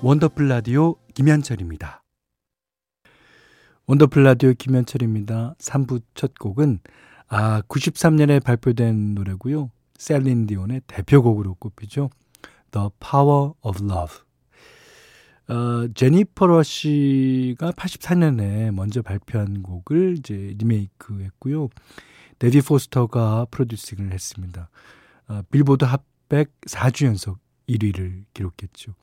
원더풀 라디오 김현철입니다. 원더풀 라디오 김현철입니다. 3부 첫 곡은 아 93년에 발표된 노래고요. 셀린 디온의 대표곡으로 꼽히죠. The Power of Love. 어, 제니퍼 러시가 84년에 먼저 발표한 곡을 이제 리메이크 했고요. 데이빗 포스터가 프로듀싱을 했습니다. 어, 빌보드 핫백 4주 연속 1위를 기록했죠.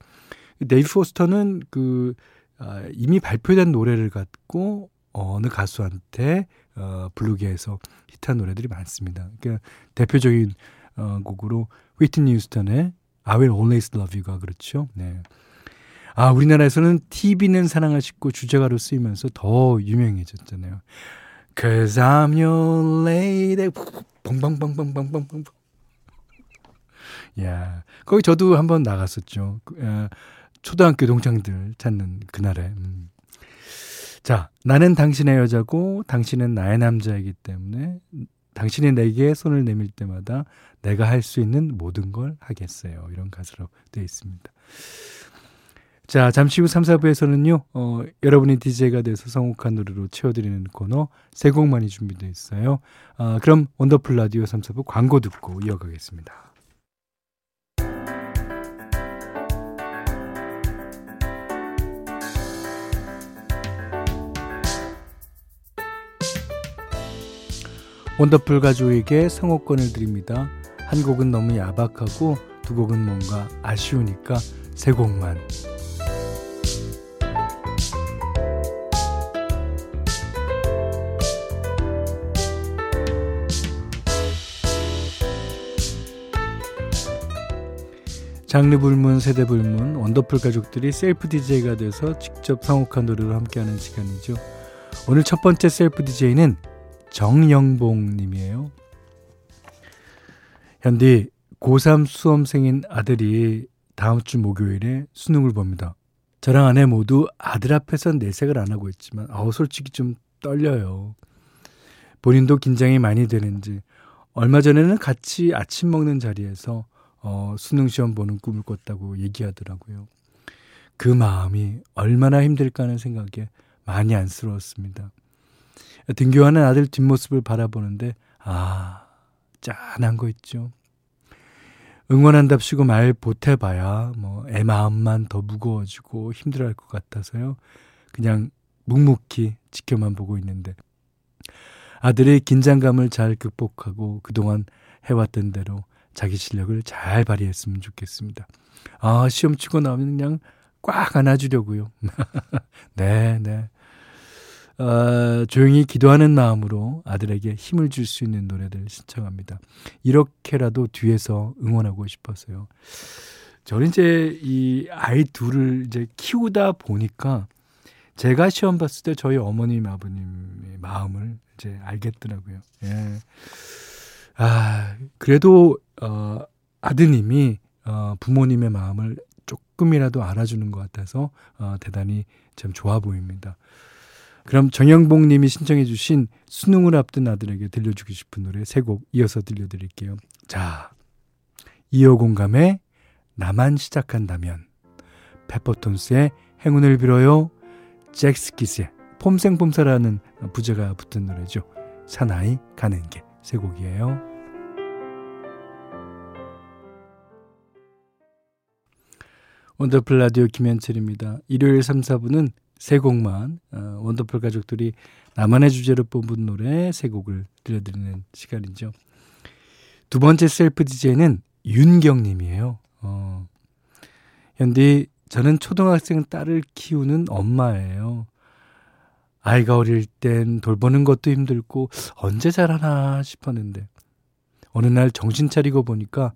데이비드 포스터는 그 아, 이미 발표된 노래를 갖고 어느 가수한테 어, 부르게해서 히트한 노래들이 많습니다. 그러니까 대표적인 어, 곡으로 휘트니 휴스턴의 I Will Always Love You가 그렇죠. 네. 아 우리나라에서는 TV는 사랑을 싣고 주제가로 쓰이면서 더 유명해졌잖아요. Cause I'm your lady. 뻥뻥뻥뻥뻥뻥뻥. 야, 거기 저도 한번 나갔었죠. 어, 초등학교 동창들 찾는 그날에. 음. 자, 나는 당신의 여자고 당신은 나의 남자이기 때문에 당신이 내게 손을 내밀 때마다 내가 할 수 있는 모든 걸 하겠어요. 이런 가사로 되어 있습니다. 자, 잠시 후 3, 4부에서는요, 어, 여러분이 DJ가 돼서 성곡한 노래로 채워드리는 코너 세 곡만이 준비되어 있어요. 어, 그럼 원더풀 라디오 3, 4부 광고 듣고 이어가겠습니다. 원더풀 가족에게 성호권을 드립니다. 한 곡은 너무 야박하고 두 곡은 뭔가 아쉬우니까 세 곡만. 장르 불문, 세대 불문, 원더풀 가족들이 셀프 DJ가 돼서 직접 선곡한 노래로 함께하는 시간이죠. 오늘 첫 번째 셀프 DJ는 정영봉 님이에요. 현디 고3 수험생인 아들이 다음 주 목요일에 수능을 봅니다. 저랑 아내 모두 아들 앞에서 내색을 안 하고 있지만 아우 솔직히 좀 떨려요. 본인도 긴장이 많이 되는지 얼마 전에는 같이 아침 먹는 자리에서 어, 수능 시험 보는 꿈을 꿨다고 얘기하더라고요. 그 마음이 얼마나 힘들까 하는 생각에 많이 안쓰러웠습니다. 등교하는 아들 뒷모습을 바라보는데 아 짠한 거 있죠. 응원한답시고 말 보태봐야 뭐 애 마음만 더 무거워지고 힘들어할 것 같아서요. 그냥 묵묵히 지켜만 보고 있는데 아들의 긴장감을 잘 극복하고 그동안 해왔던 대로 자기 실력을 잘 발휘했으면 좋겠습니다. 아 시험 치고 나오면 그냥 꽉 안아주려고요. 네, 네. 어, 조용히 기도하는 마음으로 아들에게 힘을 줄 수 있는 노래들 신청합니다. 이렇게라도 뒤에서 응원하고 싶어서요. 저는 이제 이 아이 둘을 이제 키우다 보니까 제가 시험 봤을 때 저희 어머님, 아버님의 마음을 이제 알겠더라고요. 예. 아, 그래도, 어, 아드님이, 어, 부모님의 마음을 조금이라도 알아주는 것 같아서, 어, 대단히 참 좋아 보입니다. 그럼 정영봉 님이 신청해 주신 수능을 앞둔 아들에게 들려주고 싶은 노래 세 곡 이어서 들려드릴게요. 자, 이어 공감의 나만 시작한다면 페퍼톤스의 행운을 빌어요 젝스키스의 폼생폼사라는 부제가 붙은 노래죠. 사나이 가는 길 세 곡이에요. 원더풀 라디오 김현철입니다. 일요일 3, 4부는 세 곡만 어, 원더풀 가족들이 나만의 주제로 뽑은 노래 세 곡을 들려드리는 시간이죠. 두 번째 셀프 DJ는 윤경님이에요. 어, 현디 저는 초등학생 딸을 키우는 엄마예요. 아이가 어릴 땐 돌보는 것도 힘들고 언제 자라나 싶었는데 어느 날 정신 차리고 보니까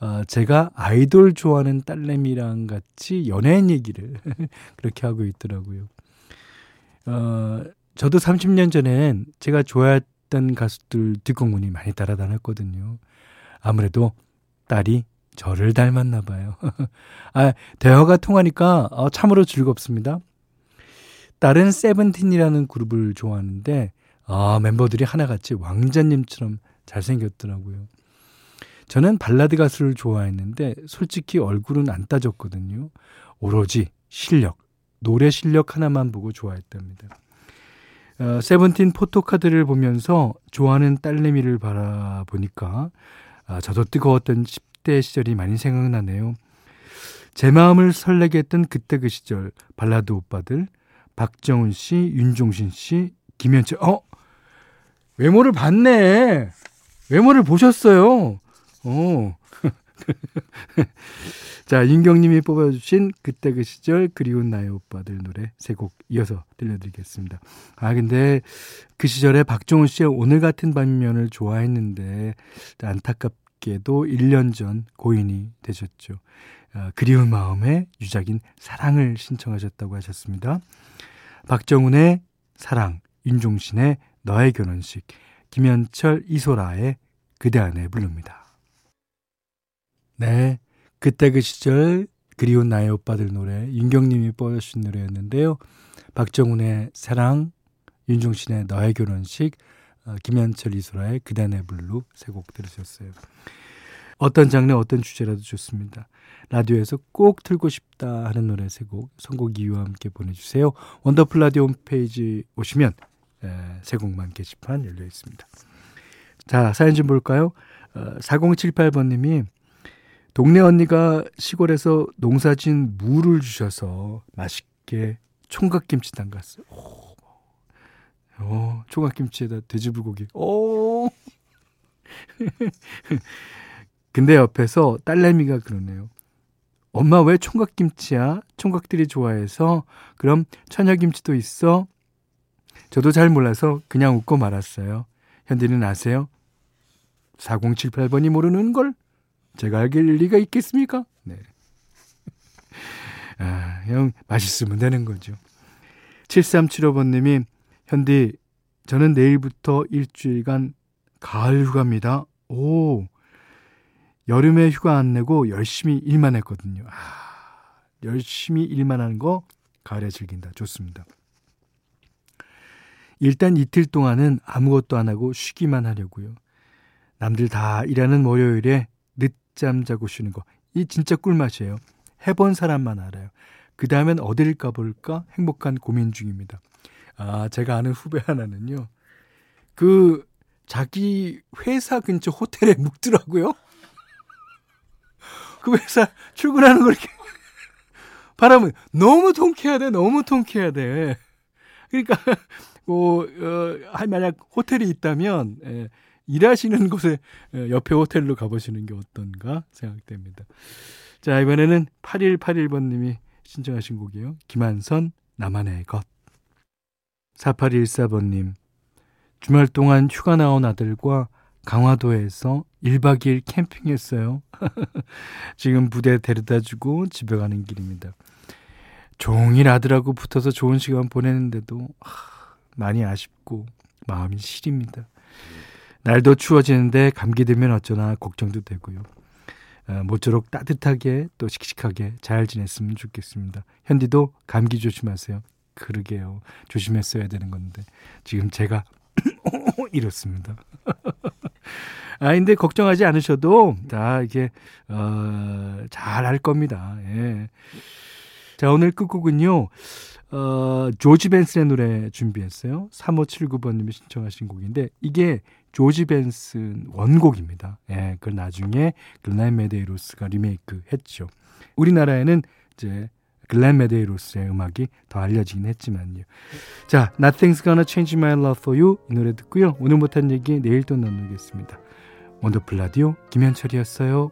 어, 제가 아이돌 좋아하는 딸내미랑 같이 연예인 얘기를 그렇게 하고 있더라고요. 어, 저도 30년 전엔 제가 좋아했던 가수들 뒷공문이 많이 따라다녔거든요. 아무래도 딸이 저를 닮았나 봐요. 아, 대화가 통하니까 어, 참으로 즐겁습니다. 딸은 세븐틴이라는 그룹을 좋아하는데 아, 멤버들이 하나같이 왕자님처럼 잘생겼더라고요. 저는 발라드 가수를 좋아했는데 솔직히 얼굴은 안 따졌거든요. 오로지 실력, 노래 실력 하나만 보고 좋아했답니다. 어, 세븐틴 포토카드를 보면서 좋아하는 딸내미를 바라보니까 아, 저도 뜨거웠던 10대 시절이 많이 생각나네요. 제 마음을 설레게 했던 그때 그 시절 발라드 오빠들 박정훈 씨, 윤종신 씨, 김현철 어 외모를 봤네. 외모를 보셨어요. 어. 자, 윤경님이 뽑아주신 그때 그 시절 그리운 나의 오빠들 노래 세 곡 이어서 들려드리겠습니다. 아, 근데 그 시절에 박종훈 씨의 오늘 같은 반면을 좋아했는데 안타깝게도 1년 전 고인이 되셨죠. 아, 그리운 마음에 유작인 사랑을 신청하셨다고 하셨습니다. 박정훈의 사랑, 윤종신의 너의 결혼식, 김현철, 이소라의 그대 안에 부릅니다. 네. 그때 그 시절 그리운 나의 오빠들 노래 윤경님이 뽑아주신 노래였는데요. 박정훈의 사랑, 윤종신의 너의 결혼식, 어, 김현철 이소라의 그대 안의 블루 세 곡 들으셨어요. 어떤 장르 어떤 주제라도 좋습니다. 라디오에서 꼭 틀고 싶다 하는 노래 세 곡 선곡 이유와 함께 보내주세요. 원더풀 라디오 홈페이지 오시면 세 곡만 게시판 열려 있습니다. 자 사연 좀 볼까요? 어, 4078번님이 동네 언니가 시골에서 농사지은 무를 주셔서 맛있게 총각김치 담갔어요. 오, 어, 총각김치에다 돼지불고기. 오. 근데 옆에서 딸내미가 그러네요. 엄마 왜 총각김치야? 총각들이 좋아해서 그럼 처녀김치도 있어? 저도 잘 몰라서 그냥 웃고 말았어요. 현디는 아세요? 4078번이 모르는 걸 제가 알길 리가 있겠습니까? 네. 아, 형, 맛있으면 되는 거죠. 7375번님이, 현디, 저는 내일부터 일주일간 가을 휴가입니다. 오, 여름에 휴가 안 내고 열심히 일만 했거든요. 아, 열심히 일만 하는 거 가을에 즐긴다. 좋습니다. 일단 이틀 동안은 아무것도 안 하고 쉬기만 하려고요. 남들 다 일하는 월요일에 늦잠 자고 쉬는 거. 이 진짜 꿀맛이에요. 해본 사람만 알아요. 그 다음엔 어딜 가볼까 행복한 고민 중입니다. 아, 제가 아는 후배 하나는요. 그, 자기 회사 근처 호텔에 묵더라고요. 그 회사 출근하는 걸 이렇게 바라면 너무 통쾌해야 돼, 너무 통쾌해야 돼. 그러니까, 뭐, 어, 만약 호텔이 있다면, 예, 일하시는 곳에 옆에 호텔로 가보시는 게 어떤가 생각됩니다. 자, 이번에는 8181번님이 신청하신 곡이에요. 김한선, 나만의 것. 4814번님, 주말 동안 휴가 나온 아들과 강화도에서 1박 2일 캠핑했어요. 지금 부대 데려다 주고 집에 가는 길입니다. 종일 아들하고 붙어서 좋은 시간 보내는데도 하, 많이 아쉽고 마음이 시립니다. 날도 추워지는데 감기 들면 어쩌나 걱정도 되고요. 어, 모쪼록 따뜻하게 또 씩씩하게 잘 지냈으면 좋겠습니다. 현디도 감기 조심하세요. 그러게요. 조심했어야 되는 건데 지금 제가 이렇습니다. 아 근데 걱정하지 않으셔도 다 이게 어, 잘 할 겁니다. 예. 자 오늘 끝곡은요. 어, 조지 벤슨의 노래 준비했어요. 3579번님이 신청하신 곡인데 이게 조지 벤슨 원곡입니다. 예, 그걸 나중에 글렌 메데이로스가 리메이크 했죠. 우리나라에는 이제 글렌 메데이로스의 음악이 더 알려지긴 했지만요. 자, Nothing's Gonna Change My Love For You 이 노래 듣고요. 오늘 못한 얘기 내일 또 나누겠습니다. 원더풀 라디오 김현철이었어요.